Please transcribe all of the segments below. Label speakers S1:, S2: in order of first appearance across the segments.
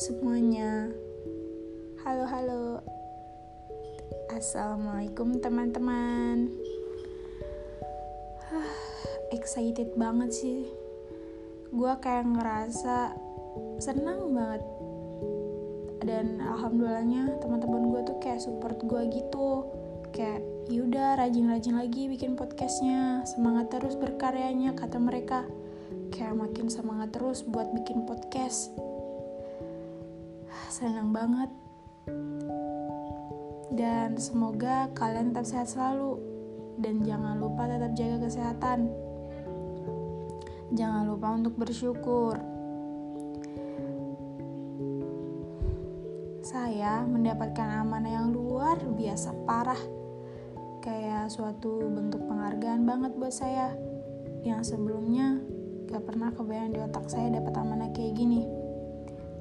S1: semuanya. Halo, halo. Assalamualaikum teman-teman. Excited banget sih. Gua kayak ngerasa senang banget. Dan alhamdulillahnya teman-teman gue tuh kayak support gue gitu. Kayak yaudah rajin-rajin lagi bikin podcastnya. Semangat terus berkaryanya kata mereka kayak makin semangat terus buat bikin podcast senang banget. Dan semoga kalian tetap sehat selalu. Dan jangan lupa tetap jaga kesehatan. Jangan lupa untuk bersyukur. Saya mendapatkan amanah yang luar biasa parah. Kayak suatu bentuk penghargaan banget buat saya. Yang sebelumnya Gak pernah kebayang di otak saya dapat amanah kayak gini.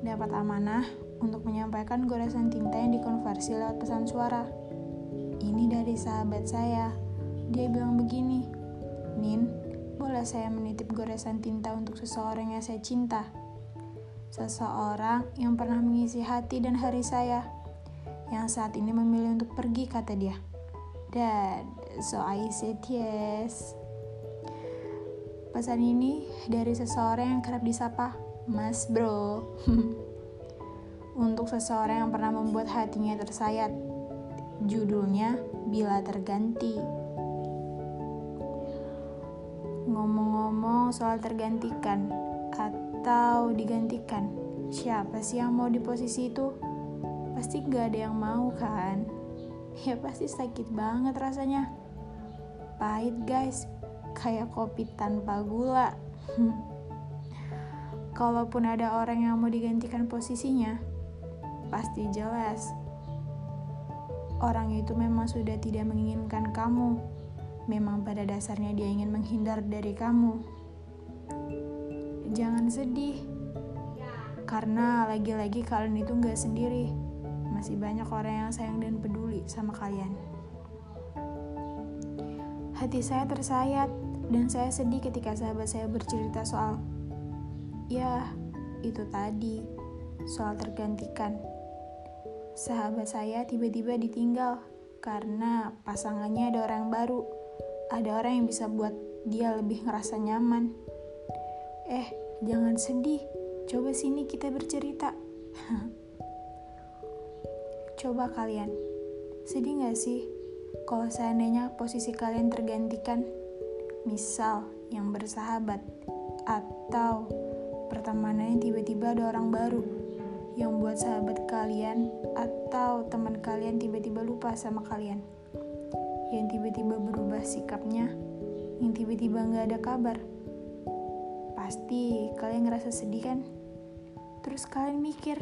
S1: Dapat amanah untuk menyampaikan goresan tinta yang dikonversi lewat pesan suara. Ini dari sahabat saya. Dia bilang begini, Nin, boleh saya menitip goresan tinta untuk seseorang yang saya cinta? Seseorang yang pernah mengisi hati dan hari saya, yang saat ini memilih untuk pergi, kata dia. Dan so I said yes. Pesan ini dari seseorang yang kerap disapa Mas Bro. Untuk seseorang yang pernah membuat hatinya tersayat. Judulnya Bila Terganti. Ngomong-ngomong soal tergantikan atau digantikan, siapa sih yang mau di posisi itu? Pasti gak ada yang mau kan? Ya pasti sakit banget rasanya. Pahit guys, kayak kopi tanpa gula. Kalaupun ada orang yang mau digantikan posisinya, pasti jelas orang itu memang sudah tidak menginginkan kamu. Memang pada dasarnya dia ingin menghindar dari kamu. Jangan sedih, karena lagi-lagi kalian itu nggak sendiri. Masih banyak orang yang sayang dan peduli sama kalian. Hati saya tersayat dan saya sedih ketika sahabat saya bercerita soal, ya, itu tadi, soal tergantikan. Sahabat saya tiba-tiba ditinggal karena pasangannya ada orang baru. Ada orang yang bisa buat dia lebih ngerasa nyaman. Eh, jangan sedih. Coba sini kita bercerita. Coba kalian, sedih gak sih kalau seandainya posisi kalian tergantikan? misal yang bersahabat, atau pertemanan yang tiba-tiba ada orang baru yang buat sahabat kalian atau teman kalian tiba-tiba lupa sama kalian, yang tiba-tiba berubah sikapnya, yang tiba-tiba nggak ada kabar. Pasti kalian ngerasa sedih kan? Terus kalian mikir,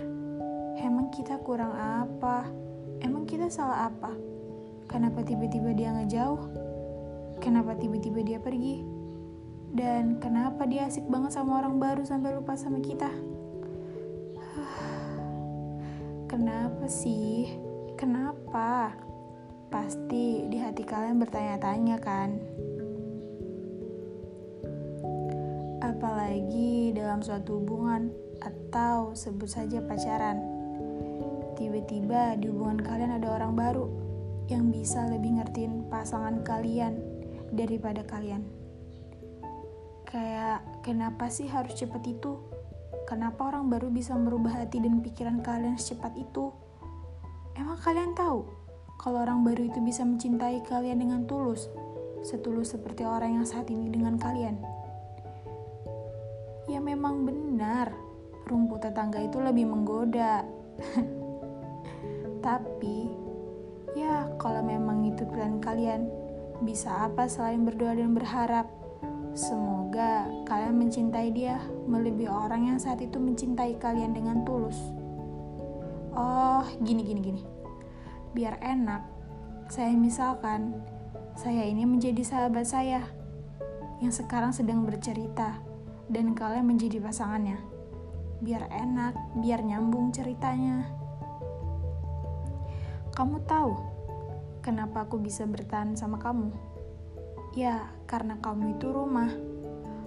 S1: emang kita kurang apa? Emang kita salah apa? Kenapa tiba-tiba dia ngejauh? Kenapa tiba-tiba dia pergi? Dan kenapa dia asik banget sama orang baru sampai lupa sama kita? Kenapa sih? Kenapa? Pasti di hati kalian bertanya-tanya kan? Apalagi dalam suatu hubungan atau sebut saja pacaran. Tiba-tiba di hubungan kalian ada orang baru yang bisa lebih ngertiin pasangan kalian daripada kalian. Kayak kenapa sih harus cepat itu? Kenapa orang baru bisa merubah hati dan pikiran kalian secepat itu? Emang kalian tahu kalau orang baru itu bisa mencintai kalian dengan tulus, setulus seperti orang yang saat ini dengan kalian? Ya memang benar, rumput tetangga itu lebih menggoda. Tapi, ya kalau memang itu pilihan kalian, bisa apa selain berdoa dan berharap? Semoga kalian mencintai dia melebihi orang yang saat itu mencintai kalian dengan tulus. Oh, gini gini gini. Biar enak, saya misalkan saya ini menjadi sahabat saya yang sekarang sedang bercerita dan kalian menjadi pasangannya. Biar enak, biar nyambung ceritanya. Kamu tahu Kenapa aku bisa bertahan sama kamu? Ya, karena kamu itu rumah.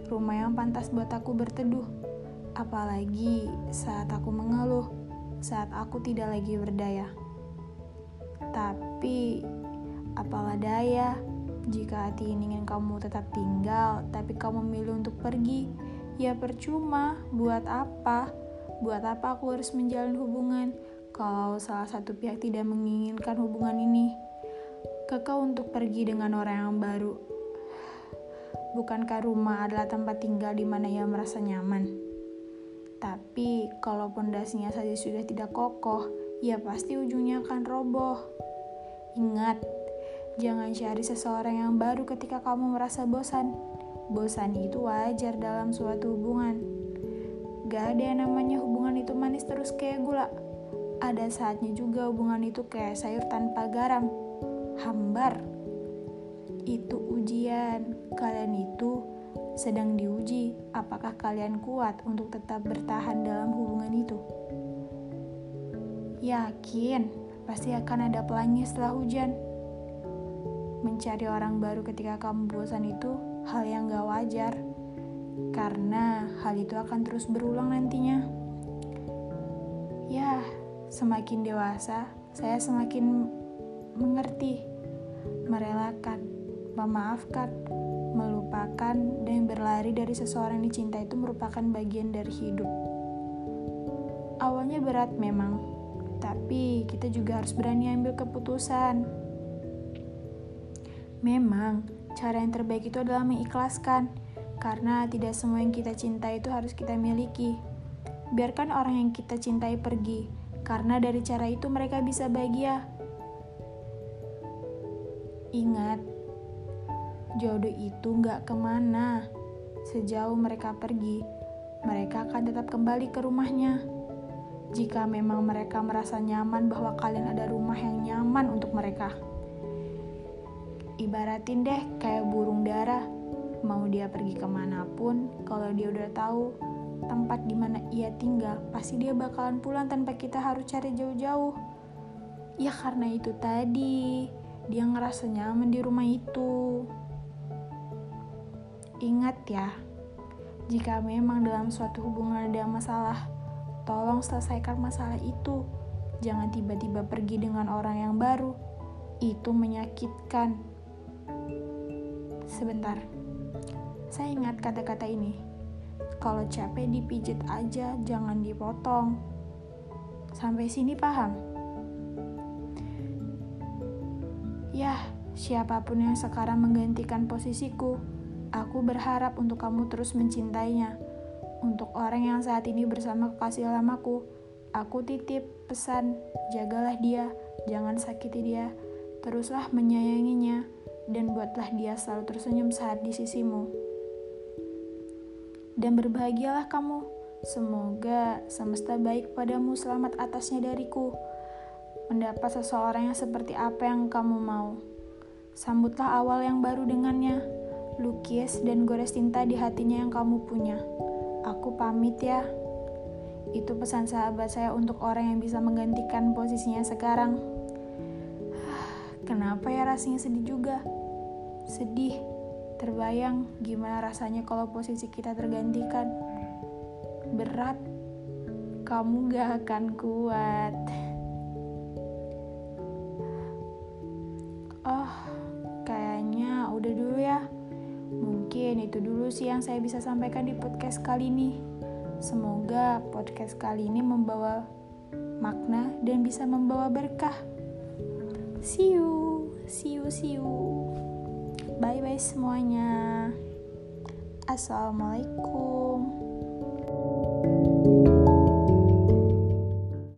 S1: Rumah yang pantas buat aku berteduh. Apalagi saat aku mengeluh. saat aku tidak lagi berdaya. Tapi, apalah daya jika hati ini ingin kamu tetap tinggal, tapi kamu memilih untuk pergi, ya percuma. Buat apa? Buat apa aku harus menjalin hubungan kalau salah satu pihak tidak menginginkan hubungan ini? Kekau untuk pergi dengan orang yang baru. Bukankah rumah adalah tempat tinggal di mana ia merasa nyaman? Tapi kalau pondasinya saja sudah tidak kokoh, ya pasti ujungnya akan roboh. Ingat, jangan cari seseorang yang baru ketika kamu merasa bosan. Bosan itu wajar dalam suatu hubungan. Gak ada yang namanya hubungan itu manis terus kayak gula. Ada saatnya juga hubungan itu kayak sayur tanpa garam. Hambar. Itu ujian. Kalian itu sedang diuji apakah kalian kuat untuk tetap bertahan dalam hubungan itu. Yakin pasti akan ada pelangi setelah hujan. Mencari orang baru ketika kamu bosan itu hal yang gak wajar, karena hal itu akan terus berulang nantinya. Ya, semakin dewasa, saya semakin mengerti, merelakan, memaafkan, melupakan, dan berlari dari seseorang yang dicinta itu merupakan bagian dari hidup. Awalnya berat memang, tapi kita juga harus berani ambil keputusan. Memang, cara yang terbaik itu adalah mengikhlaskan, karena tidak semua yang kita cintai itu harus kita miliki. Biarkan orang yang kita cintai pergi, karena dari cara itu mereka bisa bahagia. Ingat, jodoh itu gak ke mana. Sejauh mereka pergi, mereka akan tetap kembali ke rumahnya. Jika memang mereka merasa nyaman bahwa kalian ada rumah yang nyaman untuk mereka. Ibaratin deh kayak burung dara, mau dia pergi ke mana pun, kalau dia udah tahu tempat di mana ia tinggal, pasti dia bakalan pulang tanpa kita harus cari jauh-jauh. Ya karena itu tadi, dia ngerasa nyaman di rumah itu. Ingat ya, jika memang dalam suatu hubungan ada masalah, Tolong selesaikan masalah itu. Jangan tiba-tiba pergi dengan orang yang baru. Itu menyakitkan. Sebentar. Saya ingat kata-kata ini. Kalau capek dipijit aja, jangan dipotong. Sampai sini paham? Ya, siapa pun yang sekarang menggantikan posisiku, aku berharap untuk kamu terus mencintainya untuk orang yang saat ini bersama kekasih lamaku, aku titip pesan, jagalah dia, jangan sakiti dia, teruslah menyayanginya, dan buatlah dia selalu tersenyum saat di sisimu. Dan berbahagialah kamu, semoga semesta baik padamu selamat atasnya dariku, mendapat seseorang yang seperti apa yang kamu mau. Sambutlah awal yang baru dengannya, lukis dan gores tinta di hatinya yang kamu punya. Aku pamit ya. Itu pesan sahabat saya untuk orang yang bisa menggantikan posisinya sekarang. Kenapa ya rasanya sedih juga? Sedih, terbayang gimana rasanya kalau posisi kita tergantikan. Berat, kamu gak akan kuat. Oh, kayaknya udah dulu ya. Mungkin itu dulu sih yang saya bisa sampaikan di podcast kali ini. Semoga podcast kali ini membawa makna dan bisa membawa berkah. See you, see you, see you. Bye bye semuanya. Assalamualaikum.